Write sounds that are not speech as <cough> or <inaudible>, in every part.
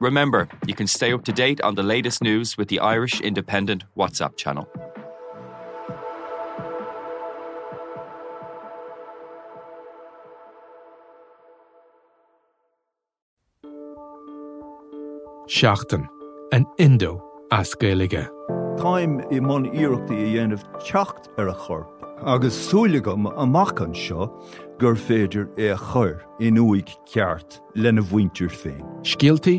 Remember, you can stay up to date on the latest news with the Irish Independent WhatsApp channel. Seachtain an Indo ascéige. Táim i món iireachta i dhéanamh techt ar a chorp, agus súlagam amachchan seo gur féidir é a chur in uig ceart lena bhaintir féin. Scialtaí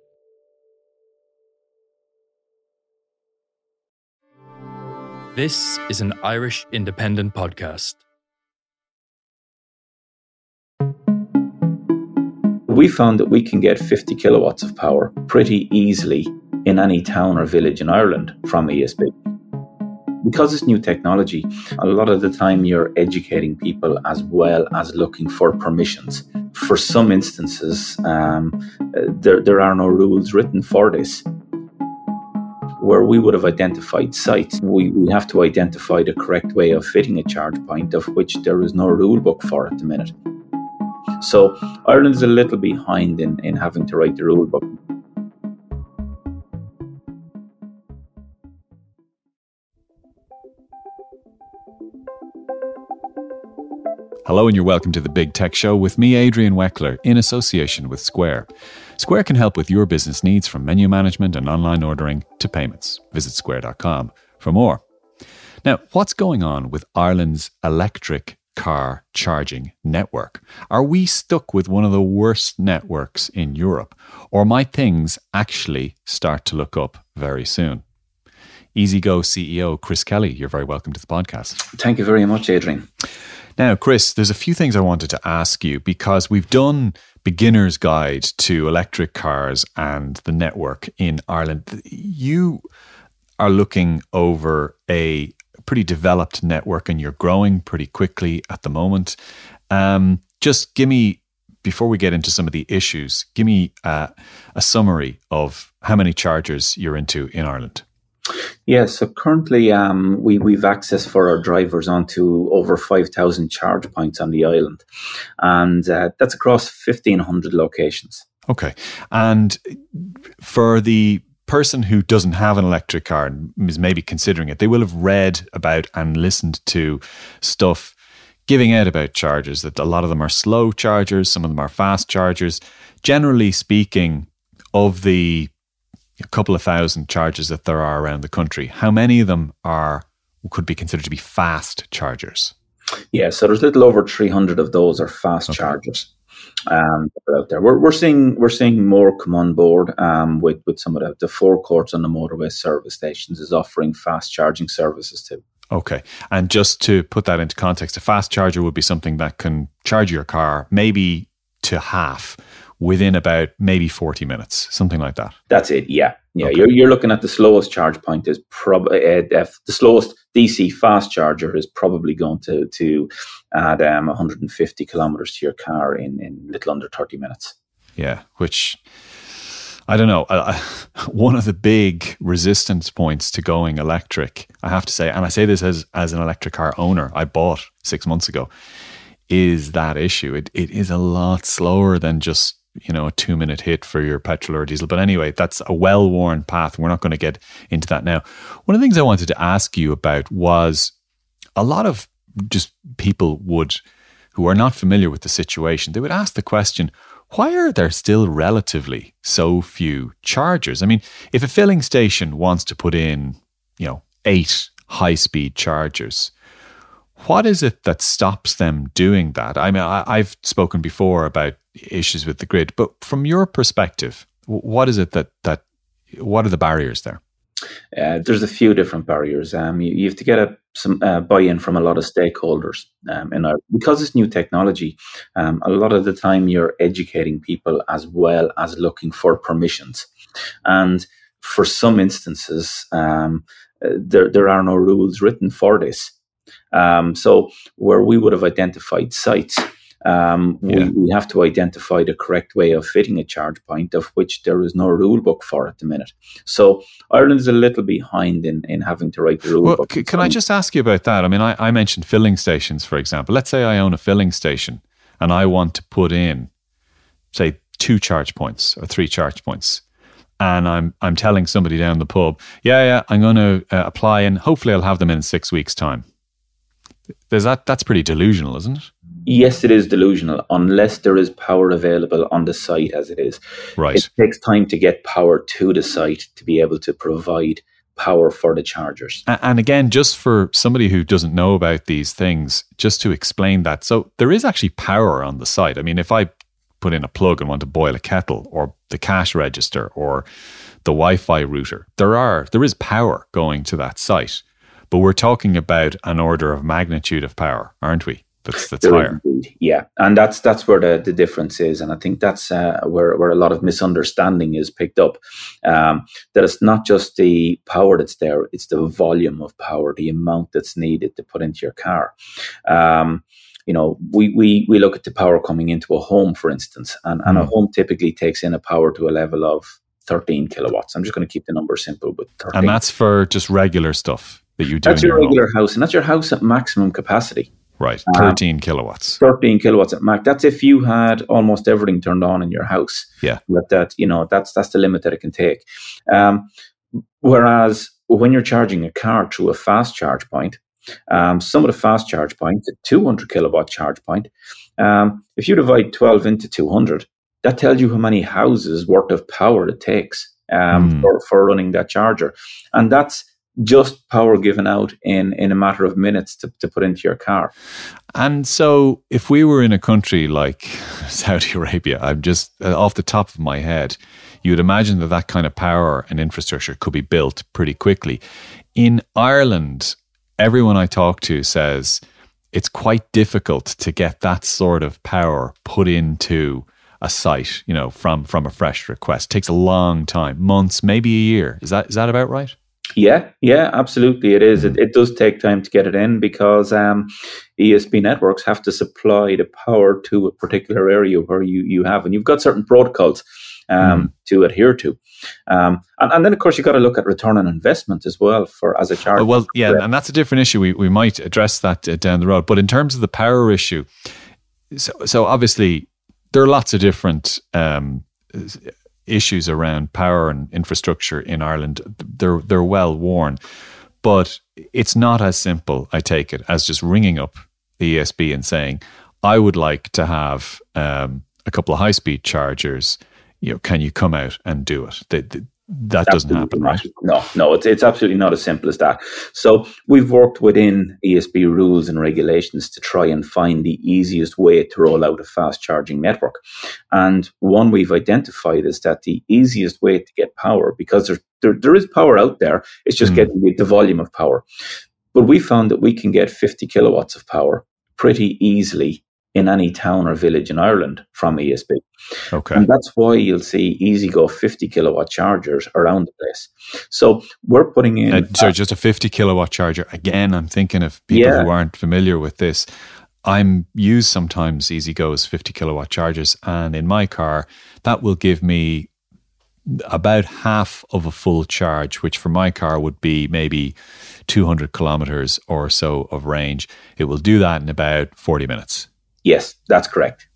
This is an Irish independent podcast. We found that we can get 50 kilowatts of power pretty easily in any town or village in Ireland from ESB. Because it's new technology, a lot of the time you're educating people as well as looking for permissions. For some instances, um, there, there are no rules written for this. Where we would have identified sites, we, we have to identify the correct way of fitting a charge point, of which there is no rule book for at the minute. So Ireland is a little behind in, in having to write the rule book. Hello, and you're welcome to the Big Tech Show with me, Adrian Weckler, in association with Square. Square can help with your business needs from menu management and online ordering to payments. Visit square.com for more. Now, what's going on with Ireland's electric car charging network? Are we stuck with one of the worst networks in Europe? Or might things actually start to look up very soon? EasyGo CEO Chris Kelly, you're very welcome to the podcast. Thank you very much, Adrian. Now, Chris, there's a few things I wanted to ask you because we've done beginner's guide to electric cars and the network in Ireland. You are looking over a pretty developed network and you're growing pretty quickly at the moment. Um, just give me, before we get into some of the issues, give me uh, a summary of how many chargers you're into in Ireland. Yeah, so currently um, we, we've access for our drivers onto over 5,000 charge points on the island. And uh, that's across 1,500 locations. Okay. And for the person who doesn't have an electric car and is maybe considering it, they will have read about and listened to stuff giving out about chargers, that a lot of them are slow chargers, some of them are fast chargers. Generally speaking, of the a couple of thousand chargers that there are around the country. How many of them are could be considered to be fast chargers? Yeah, so there's a little over 300 of those are fast okay. chargers um, out there. We're, we're seeing we're seeing more come on board um, with with some of the, the forecourts on the motorway service stations is offering fast charging services too. Okay, and just to put that into context, a fast charger would be something that can charge your car maybe to half within about maybe 40 minutes, something like that. That's it. Yeah. Yeah. Okay. You're, you're looking at the slowest charge point is probably uh, the slowest DC fast charger is probably going to, to add um, 150 kilometers to your car in, in little under 30 minutes. Yeah. Which, I don't know. Uh, <laughs> one of the big resistance points to going electric, I have to say, and I say this as, as an electric car owner, I bought six months ago, is that issue. It, it is a lot slower than just you know, a two minute hit for your petrol or diesel. But anyway, that's a well worn path. We're not going to get into that now. One of the things I wanted to ask you about was a lot of just people would, who are not familiar with the situation, they would ask the question, why are there still relatively so few chargers? I mean, if a filling station wants to put in, you know, eight high speed chargers, what is it that stops them doing that? I mean, I, have spoken before about issues with the grid, but from your perspective, what is it that that what are the barriers there? Uh, there's a few different barriers. Um, you, you, have to get a, some uh, buy-in from a lot of stakeholders. Um, and because it's new technology, um, a lot of the time you're educating people as well as looking for permissions. And for some instances, um, uh, there there are no rules written for this. Um, so where we would have identified sites, um, Yeah. we, we have to identify the correct way of fitting a charge point, of which there is no rule book for at the minute. So Ireland is a little behind in, in having to write the rule Well, book. c- can I just ask you about that? I mean, I, I mentioned filling stations, for example. Let's say I own a filling station and I want to put in, say, two charge points or three charge points. And I'm I'm telling somebody down the pub, yeah, yeah, I'm going to uh, apply and hopefully I'll have them in six weeks' time. There's that. That's pretty delusional, isn't it? Yes, it is delusional unless there is power available on the site as it is. Right. It takes time to get power to the site to be able to provide power for the chargers. And again, just for somebody who doesn't know about these things, just to explain that. So there is actually power on the site. I mean, if I put in a plug and want to boil a kettle or the cash register or the Wi-Fi router, there are there is power going to that site. But we're talking about an order of magnitude of power, aren't we? That's that's There higher. indeed. Yeah, and that's that's where the, the difference is, and I think that's uh, where where a lot of misunderstanding is picked up. Um, that it's not just the power that's there; it's the volume of power, the amount that's needed to put into your car. Um, you know, we, we we look at the power coming into a home, for instance, and, and a Mm. home typically takes in a power to a level of 13 kilowatts. I'm just going to keep the number simple, but 13. And that's for just regular stuff that you do that's in your your home. regular house, and that's your house at maximum capacity. Right. Um, 13 kilowatts. 13 kilowatts at max. That's if you had almost everything turned on in your house. Yeah. That, that you know, that's that's the limit that it can take. Um, whereas when you're charging a car through a fast charge point, um, some of the fast charge points, a 200 kilowatt charge point, um, if you divide 12 into 200, that tells you how many houses worth of power it takes um, Hmm. for, for running that charger. And that's just power given out in, in a matter of minutes to, to put into your car. And so, if we were in a country like <laughs> Saudi Arabia, I'm just uh, off the top of my head, you would imagine that that kind of power and infrastructure could be built pretty quickly. In Ireland, everyone I talk to says it's quite difficult to get that sort of power put into a site, you know, from from a fresh request. It takes a long time, months, maybe a year. Is that is that about right? Yeah, yeah, absolutely. It is. It, it does take time to get it in because um, ESB networks have to supply the power to a particular area where you, you have, and you've got certain protocols um, to adhere to. Um, and, and then, of course, you've got to look at return on investment as well for as a charge. Oh, well, yeah, and that's a different issue. We we might address that uh, down the road. But in terms of the power issue, so so obviously there are lots of different um, issues around power and infrastructure in Ireland. They're they're well worn, but it's not as simple. I take it as just ringing up the ESB and saying, "I would like to have um, a couple of high speed chargers." You know, can you come out and do it? They, they, that doesn't happen, right? No, no, it's it's absolutely not as simple as that. So we've worked within ESB rules and regulations to try and find the easiest way to roll out a fast charging network. And one we've identified is that the easiest way to get power, because there there, there is power out there, it's just Mm. getting the, the volume of power. But we found that we can get 50 kilowatts of power pretty easily in any town or village in Ireland from ESB. Okay. And that's why you'll see EasyGo 50 kilowatt chargers around the place. So we're putting in. Uh, so just a 50 kilowatt charger. Again, I'm thinking of people Yeah. who aren't familiar with this. I'm use sometimes EasyGo's 50 kilowatt chargers, and in my car, that will give me about half of a full charge, which for my car would be maybe 200 kilometers or so of range. It will do that in about 40 minutes. Yes, that's correct.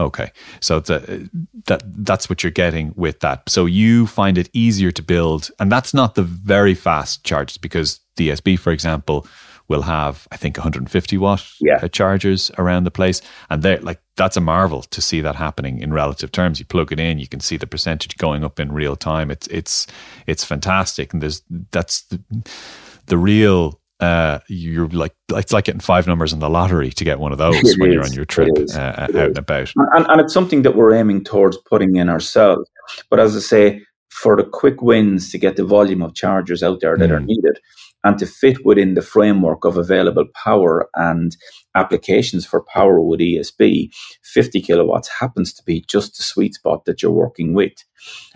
Okay, so it's a, that that's what you're getting with that. So you find it easier to build, and that's not the very fast charges because ESB, for example, will have I think 150 watt Yeah. uh, chargers around the place, and they're like that's a marvel to see that happening in relative terms. You plug it in, you can see the percentage going up in real time. It's it's it's fantastic, and there's that's the, the real. Uh, you're like it's like getting five numbers in the lottery to get one of those <laughs> It when you're on your trip uh, out is. and about. And, and it's something that we're aiming towards putting in ourselves. But as I say, for the quick wins to get the volume of chargers out there that are Mm. needed, and to fit within the framework of available power and applications for power with ESB, 50 kilowatts happens to be just the sweet spot that you're working with.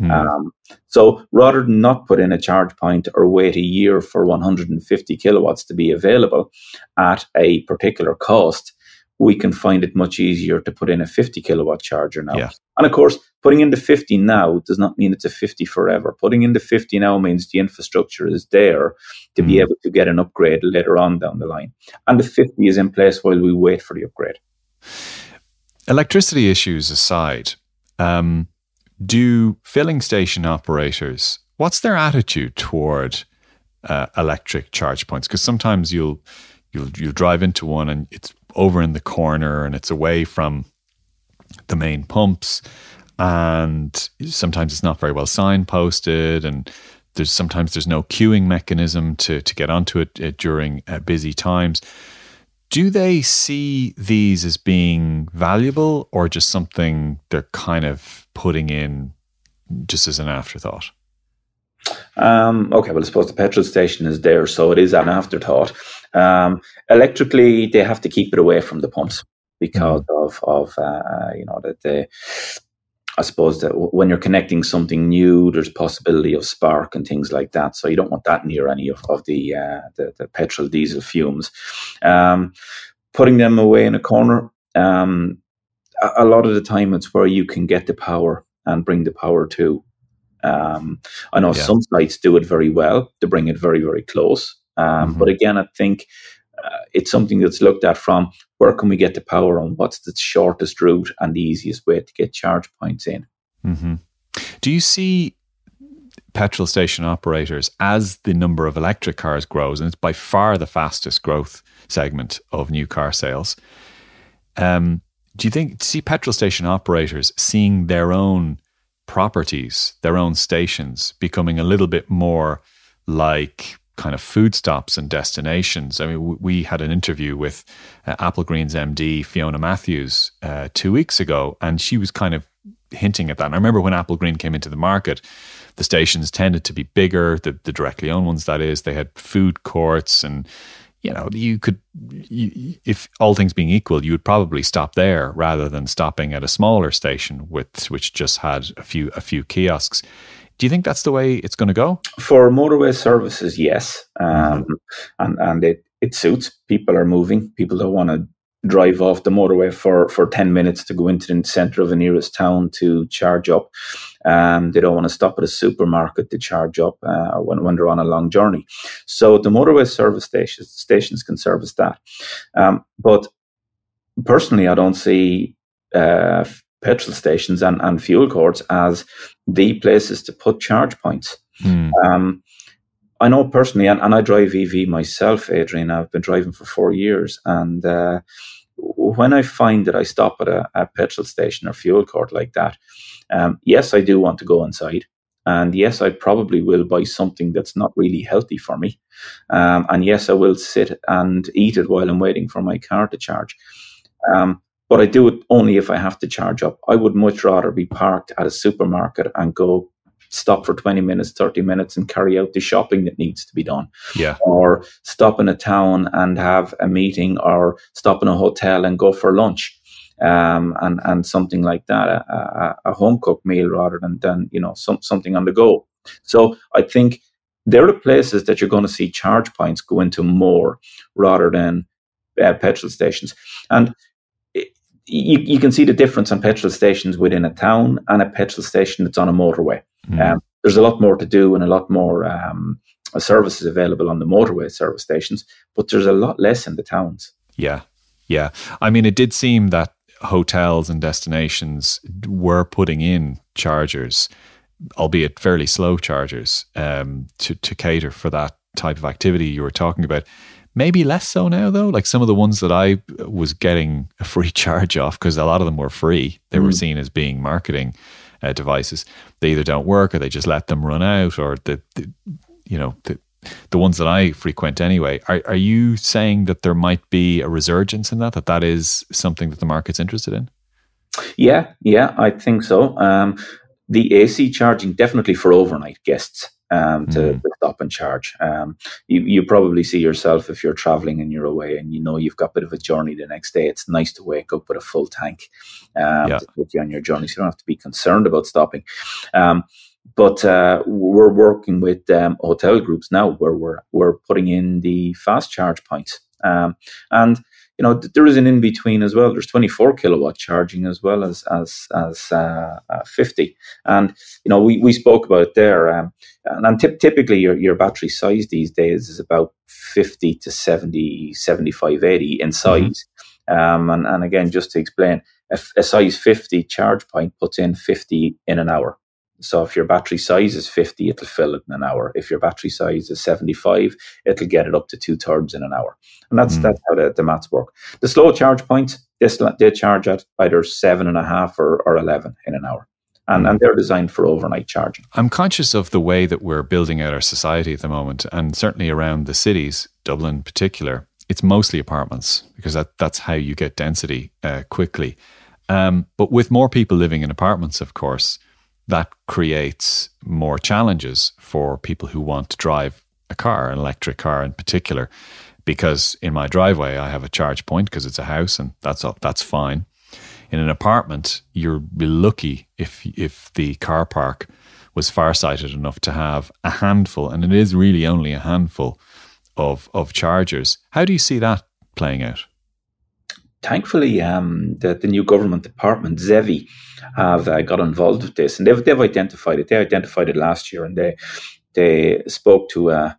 Mm. Um, so rather than not put in a charge point or wait a year for 150 kilowatts to be available at a particular cost, we can find it much easier to put in a 50 kilowatt charger now. Yeah. And of course, putting in the 50 now does not mean it's a 50 forever. Putting in the 50 now means the infrastructure is there to mm. be able to get an upgrade later on down the line. And the 50 is in place while we wait for the upgrade. Electricity issues aside, um, do filling station operators, what's their attitude toward uh, electric charge points? Because sometimes you'll you'll you'll drive into one and it's over in the corner and it's away from the main pumps. And sometimes it's not very well signposted and there's sometimes there's no queuing mechanism to to get onto it, it during uh, busy times. Do they see these as being valuable or just something they're kind of putting in just as an afterthought? Um, okay, well, I suppose the petrol station is there, so it is an afterthought. Um, electrically, they have to keep it away from the pumps because mm. of of uh, you know that they. I suppose that when you're connecting something new, there's possibility of spark and things like that. So you don't want that near any of, of the, uh, the, the petrol diesel fumes. Um, putting them away in a corner, um, a, a, lot of the time it's where you can get the power and bring the power to. Um, I know yeah. some sites do it very well to bring it very, very close. Um, mm-hmm. But again, I think uh, it's something that's looked at from where can we get the power on? What's the shortest route and the easiest way to get charge points in? Mm-hmm. Do you see petrol station operators as the number of electric cars grows, and it's by far the fastest growth segment of new car sales? Um, do you think see petrol station operators seeing their own properties, their own stations, becoming a little bit more like kind of food stops and destinations. I mean, we had an interview with uh, Applegreen's MD Fiona Matthews uh, two weeks ago, and she was kind of hinting at that. And I remember when Applegreen came into the market, the stations tended to be bigger, the, the directly owned ones, that is. They had food courts, and you know, you could, you, if all things being equal, you would probably stop there rather than stopping at a smaller station with which just had a few a few kiosks. Do you think that's the way it's going to go? For motorway services, yes, um, and and it it suits. People are moving. People don't want to drive off the motorway for, for 10 minutes to go into the centre of the nearest town to charge up. Um, they don't want to stop at a supermarket to charge up uh, when, when they're on a long journey. So the motorway service stations, stations can service that. Um, but personally, I don't see uh, petrol stations and, and fuel courts as the places to put charge points. Mm. Um, I know personally, and, and, I drive EV myself, Adrian. I've been driving for four years, and uh, when I find that I stop at a, a, petrol station or fuel court like that, um, yes, I do want to go inside. And yes, I probably will buy something that's not really healthy for me. Um, and yes, I will sit and eat it while I'm waiting for my car to charge. Um, but I do it only if I have to charge up. I would much rather be parked at a supermarket and go stop for 20 minutes, 30 minutes and carry out the shopping that needs to be done. Yeah. Or stop in a town and have a meeting or stop in a hotel and go for lunch. Um, and, and something like that, a, a, a home cooked meal rather than, than, you know, some, something on the go. So I think there are places that you're going to see charge points go into more rather than uh, petrol stations. And you, you can see the difference on petrol stations within a town and a petrol station that's on a motorway. Mm. Um, there's a lot more to do and a lot more um, services available on the motorway service stations, but there's a lot less in the towns. Yeah, yeah. I mean, it did seem that hotels and destinations were putting in chargers, albeit fairly slow chargers, um, to to cater for that type of activity you were talking about. Maybe less so now, though. Like some of the ones that I was getting a free <laughs> charge off because a lot of them were free. They mm. were seen as being marketing uh, devices. They either don't work or they just let them run out, or the, the you know the the ones that I frequent anyway. Are are you saying that there might be a resurgence in that? That that is something that the market's interested in? Yeah, yeah, I think so. Um, the AC charging definitely for overnight guests um, to, Mm. to stop and charge. Um, you, you probably see yourself if you're traveling and you're away and you know you've got a bit of a journey the next day. It's nice to wake up with a full tank um, Yeah. to take you on your journey. So you don't have to be concerned about stopping. Um, but uh, we're working with um, hotel groups now where we're we're putting in the fast charge points, um, and you know there is an in between as well. There's 24 kilowatt charging as well as as as uh, uh, 50, and you know we, we spoke about there. Um, and, and typ- typically your your battery size these days is about 50 to 70, 75, 80 in size. Um, and, and again, just to explain, a size 50 charge point puts in 50 in an hour. So if your battery size is 50, it'll fill it in an hour. If your battery size is 75, it'll get it up to two thirds in an hour. And that's Mm. that's how the, the maths work. The slow charge points, this, they charge at either seven and a half or, or 11 in an hour. And, and they're designed for overnight charging. I'm conscious of the way that we're building out our society at the moment, and certainly around the cities, Dublin in particular. It's mostly apartments because that, that's how you get density uh, quickly. Um, but with more people living in apartments, of course, that creates more challenges for people who want to drive a car, an electric car in particular. Because in my driveway, I have a charge point because it's a house, and that's all, that's fine. In an apartment, you're lucky if if the car park was farsighted enough to have a handful, and it is really only a handful of of chargers. How do you see that playing out? Thankfully, um, the, the new government department, ZEVI, have uh, got involved with this, and they've they've identified it. They identified it last year, and they they spoke to uh,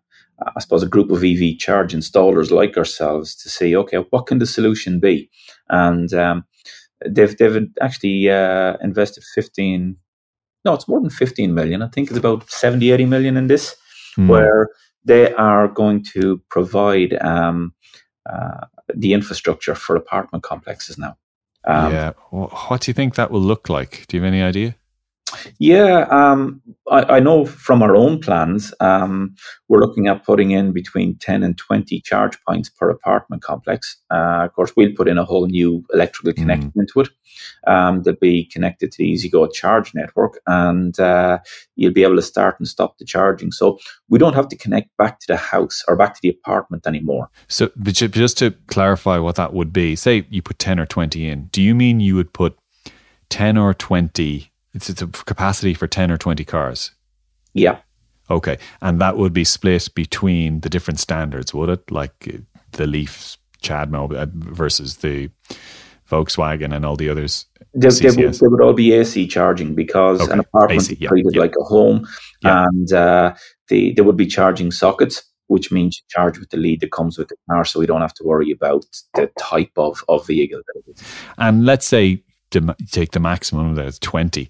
I suppose a group of EV charge installers like ourselves to see, okay, what can the solution be? And um, they've they've actually uh, invested fifteen. No, it's more than 15 million. I think it's about 70, 80 million in this, Hmm. where they are going to provide um, uh, the infrastructure for apartment complexes now. Um, yeah, what do you think that will look like? Do you have any idea? Yeah, um, I, I know from our own plans, um, we're looking at putting in between 10 and 20 charge points per apartment complex. Uh, of course, we'll put in a whole new electrical connection into it um, that'll be connected to the EasyGo charge network, and uh, you'll be able to start and stop the charging. So we don't have to connect back to the house or back to the apartment anymore. So, just to clarify what that would be, say you put 10 or 20 in, do you mean you would put 10 or 20? It's, it's a capacity for 10 or 20 cars. Yeah. Okay. And that would be split between the different standards, would it? Like uh, the Leaf CHAdeMO uh, versus the Volkswagen and all the others. They, they, would, they would all be AC charging because Okay, an apartment AC, is treated yeah. like a home, Yeah. and uh, they they would be charging sockets, which means you charge with the lead that comes with the car, so we don't have to worry about the type of, of vehicle. that it is. And let's say the, take the maximum that is 20,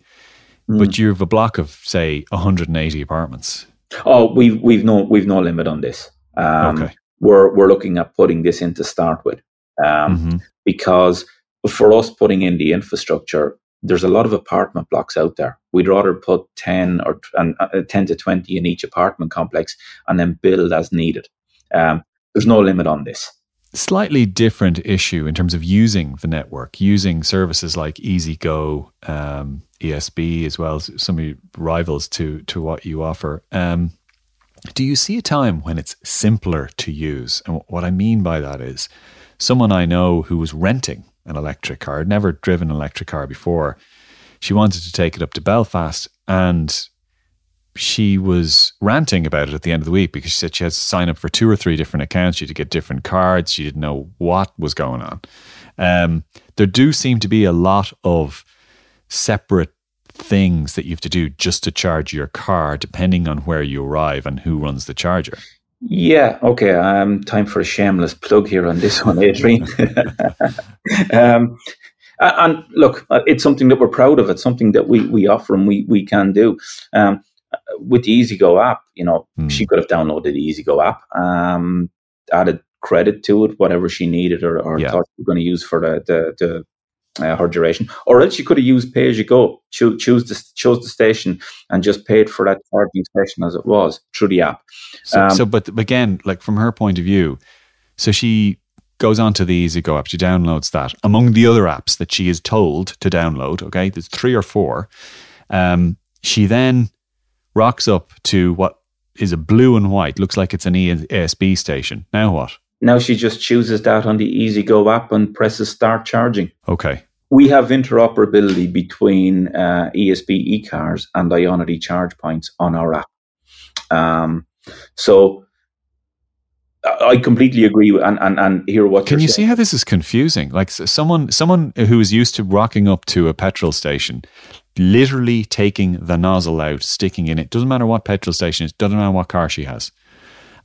but you have a block of, say, 180 apartments. Oh, we've we've no we've no limit on this. Um, okay. We're we're looking at putting this in to start with, um, Mhm. because for us putting in the infrastructure, there's a lot of apartment blocks out there. We'd rather put ten or and uh, ten to twenty in each apartment complex, and then build as needed. Um, there's no limit on this. Slightly different issue in terms of using the network, using services like EasyGo, um, ESB, as well as some of your rivals to to what you offer. Um, do you see a time when it's simpler to use? And what I mean by that is, someone I know who was renting an electric car, had never driven an electric car before. She wanted to take it up to Belfast, and she was ranting about it at the end of the week because she said she had to sign up for two or three different accounts. She had to get different cards. She didn't know what was going on. Um, there do seem to be a lot of separate things that you have to do just to charge your car, depending on where you arrive and who runs the charger. Yeah, okay. Um, time for a shameless plug here on this one, Adrian. <laughs> um, and look, uh, it's something that we're proud of. It's something that we we offer and we we can do. Um, with the EasyGo app, you know, Hmm. she could have downloaded the EasyGo app, um, added credit to it, whatever she needed or, or Yeah. thought she was going to use for the the, the uh, her duration, or else she could have used pay as you go. Choose choose the chose the station and just paid for that charging station as it was through the app. So, Um, so, but again, like from her point of view, so she goes on to the EasyGo app. She downloads that among the other apps that she is told to download. Okay, there's three or four. Um, she then rocks up to what is a blue and white. Looks like it's an ESB station. Now what? Now she just chooses that on the EasyGo app and presses start charging. Okay. We have interoperability between uh, ESB e-cars and Ionity charge points on our app. Um, so I completely agree and, and, and hear what Can you saying. see how this is confusing? Like someone someone who is used to rocking up to a petrol station, literally taking the nozzle out, sticking in it. Doesn't matter what petrol station is, doesn't matter what car she has.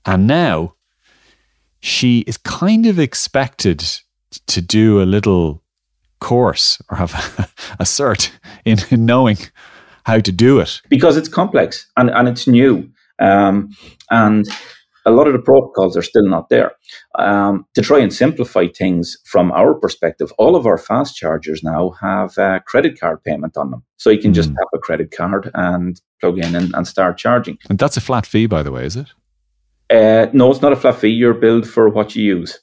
And now she is kind of expected to do a little course or have a cert in, in knowing how to do it. Because it's complex and, and it's new. Um, and a lot of the protocols are still not there. Um, to try and simplify things from our perspective, all of our fast chargers now have a credit card payment on them. So you can just hmm. tap a credit card and plug in and, and, start charging. And that's a flat fee, by the way, is it? Uh, no, it's not a flat fee. You're billed for what you use.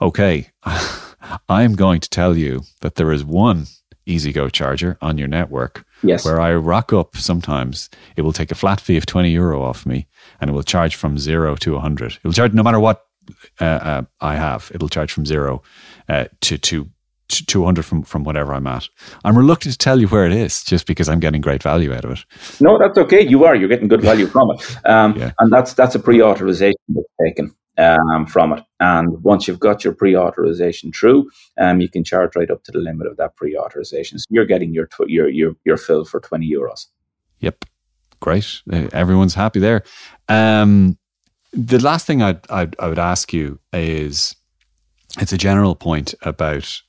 Okay. <laughs> I'm going to tell you that there is one EasyGo charger on your network Yes. Where I rock up sometimes, it will take a flat fee of 20 euro off me and it will charge from zero to 100. It will charge no matter what uh, uh, I have, it'll charge from zero uh, to, to, to 200 from, from whatever I'm at. I'm reluctant to tell you where it is just because I'm getting great value out of it. No, that's okay. You are. You're getting good value from it. Um, yeah. And that's, that's a pre authorization that's taken um, from it. And once you've got your pre-authorization through, um, you can charge right up to the limit of that pre-authorization. So you're getting your tw- your your your fill for twenty euros. Yep, great. Uh, everyone's happy there. Um, the last thing I'd, I'd I would ask you is, it's a general point about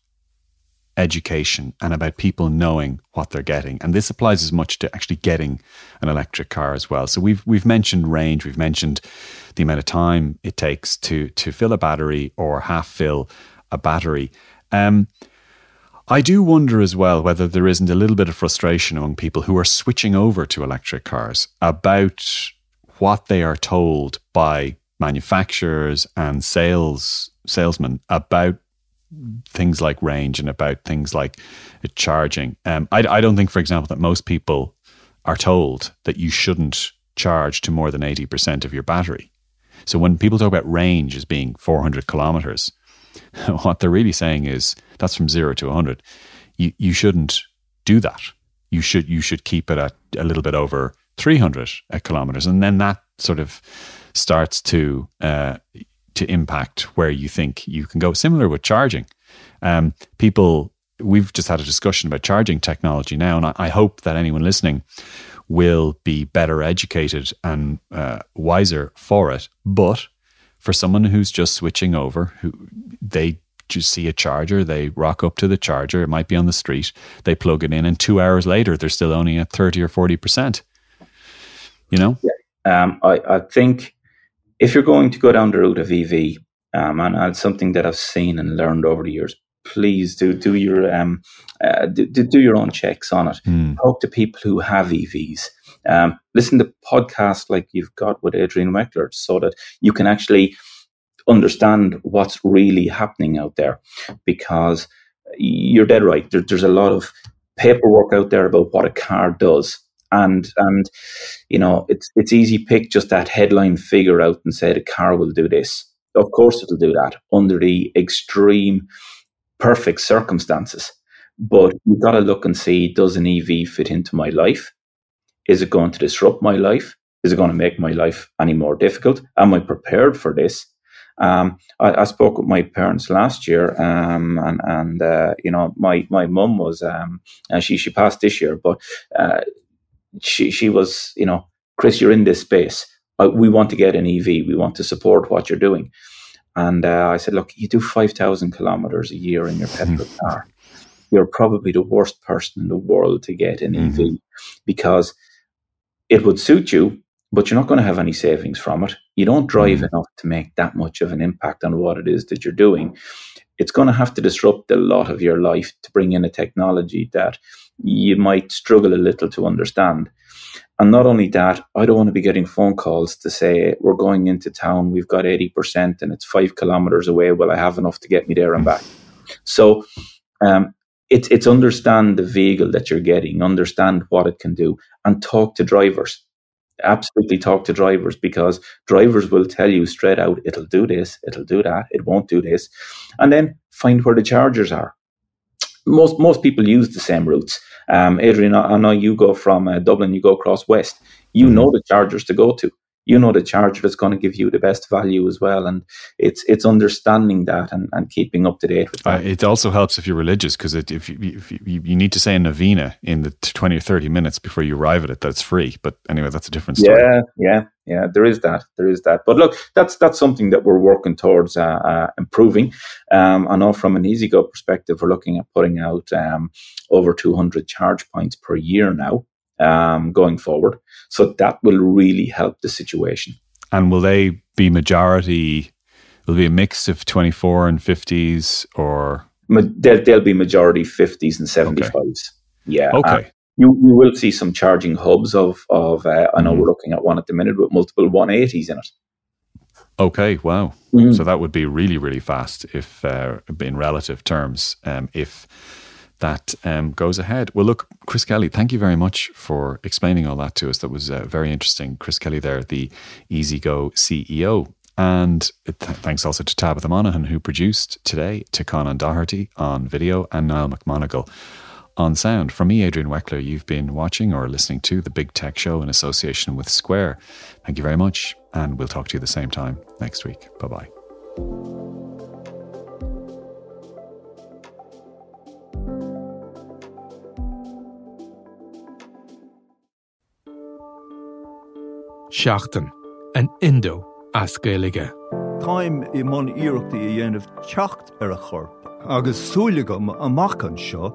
education and about people knowing what they're getting. And this applies as much to actually getting an electric car as well. So we've we've mentioned range, we've mentioned the amount of time it takes to to fill a battery or half fill a battery. Um, I do wonder as well whether there isn't a little bit of frustration among people who are switching over to electric cars about what they are told by manufacturers and sales salesmen about things like range and about things like charging. Um, I, I don't think, for example, that most people are told that you shouldn't charge to more than 80% of your battery. So when people talk about range as being 400 kilometers, <laughs> what they're really saying is that's from zero to 100. You, you shouldn't do that. You should, you should keep it at a little bit over 300 kilometers. And then that sort of starts to uh, to impact where you think you can go. Similar with charging. Um, people, we've just had a discussion about charging technology now, and I, I hope that anyone listening will be better educated and uh, wiser for it. But for someone who's just switching over, who they just see a charger, they rock up to the charger, it might be on the street, they plug it in, and two hours later, they're still only at 30 or 40%. You know? Yeah. Um, I, I think if you're going to go down the route of EV, um, and, it's something that I've seen and learned over the years, please do do your um, uh, do, do your own checks on it. Mm. Talk to people who have EVs. Um, listen to podcasts like you've got with Adrian Weckler, so that you can actually understand what's really happening out there. Because you're dead right. There, there's a lot of paperwork out there about what a car does and and you know it's it's easy pick just that headline figure out and say the car will do this of course it'll do that under the extreme perfect circumstances but you've got to look and see does an ev fit into my life is it going to disrupt my life is it going to make my life any more difficult am i prepared for this um, I, I, spoke with my parents last year, um, and and uh, you know my my mum was um, she she passed this year, but uh, she she was, you know, Chris, you're in this space. Uh, we want to get an EV. We want to support what you're doing. And uh, I said, look, you do five thousand kilometers a year in your petrol car. You're probably the worst person in the world to get an mm-hmm. EV because it would suit you, but you're not going to have any savings from it. You don't drive mm-hmm. enough to make that much of an impact on what it is that you're doing. It's going to have to disrupt a lot of your life to bring in a technology that you might struggle a little to understand. And not only that, I don't want to be getting phone calls to say, we're going into town, we've got 80% and it's five kilometers away. Well, I have enough to get me there and back. So um, it's, it's understand the vehicle that you're getting, understand what it can do, and talk to drivers. absolutely talk to drivers because drivers will tell you straight out it'll do this, it'll do that, it won't do this. And then find where the chargers are. Most most people use the same routes. Um, Adrian, I know you go from uh, Dublin, you go across west. You mm-hmm. know the chargers to go to you know the charger that's going to give you the best value as well and it's it's understanding that and, and keeping up to date with that. Uh, it also helps if you're religious because if, you, if you, you, need to say a novena in the 20 or 30 minutes before you arrive at it that's free. But anyway that's a different story. Yeah yeah yeah there is that there is that. But look that's that's something that we're working towards uh, uh, improving. Um, i know from an EasyGo perspective we're looking at putting out um, over 200 charge points per year now um, going forward. So that will really help the situation. And will they be majority? Will be a mix of 24 and 50s or? They'll, they'll be majority 50s and 75s. Okay. Yeah. Okay. you, you will see some charging hubs of, of uh, I know mm. we're looking at one at the minute with multiple 180s in it. Okay, wow. Mm. So that would be really, really fast if, uh, in relative terms, um, if that um, goes ahead. Well, look, Chris Kelly, thank you very much for explaining all that to us. That was uh, very interesting. Chris Kelly, there, the EasyGo CEO. And th- thanks also to Tabitha Monaghan, who produced today, to Conan Doherty on video, and Niall McMonigal on sound. From me, Adrian Weckler, you've been watching or listening to the Big Tech Show in association with Square. Thank you very much, and we'll talk to you the same time next week. Bye bye. Seaachtain an Indo ascéige. Táim i món iireachta i dhéanamh techt ar a chorp, agus súlagam amachchan seo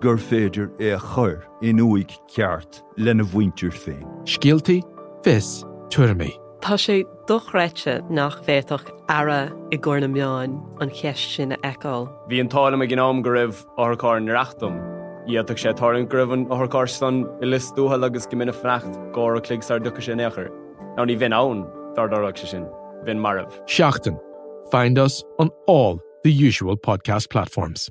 gur féidir é a chur in uig ceart lena bhaintir féin. Scialtaí fis tuairrmaí. Tá sé dochreite nach bhéach ara i ggur na meáin an cheist sin eáil. Bhí an tála a gnáam go raibh áthcáin reachtam Íach sé tarn gribhann áthcástan i listúthe agus go mina frecht gá a cligsar ducha sin éair. Ná ní. Find us on all the usual podcast platforms.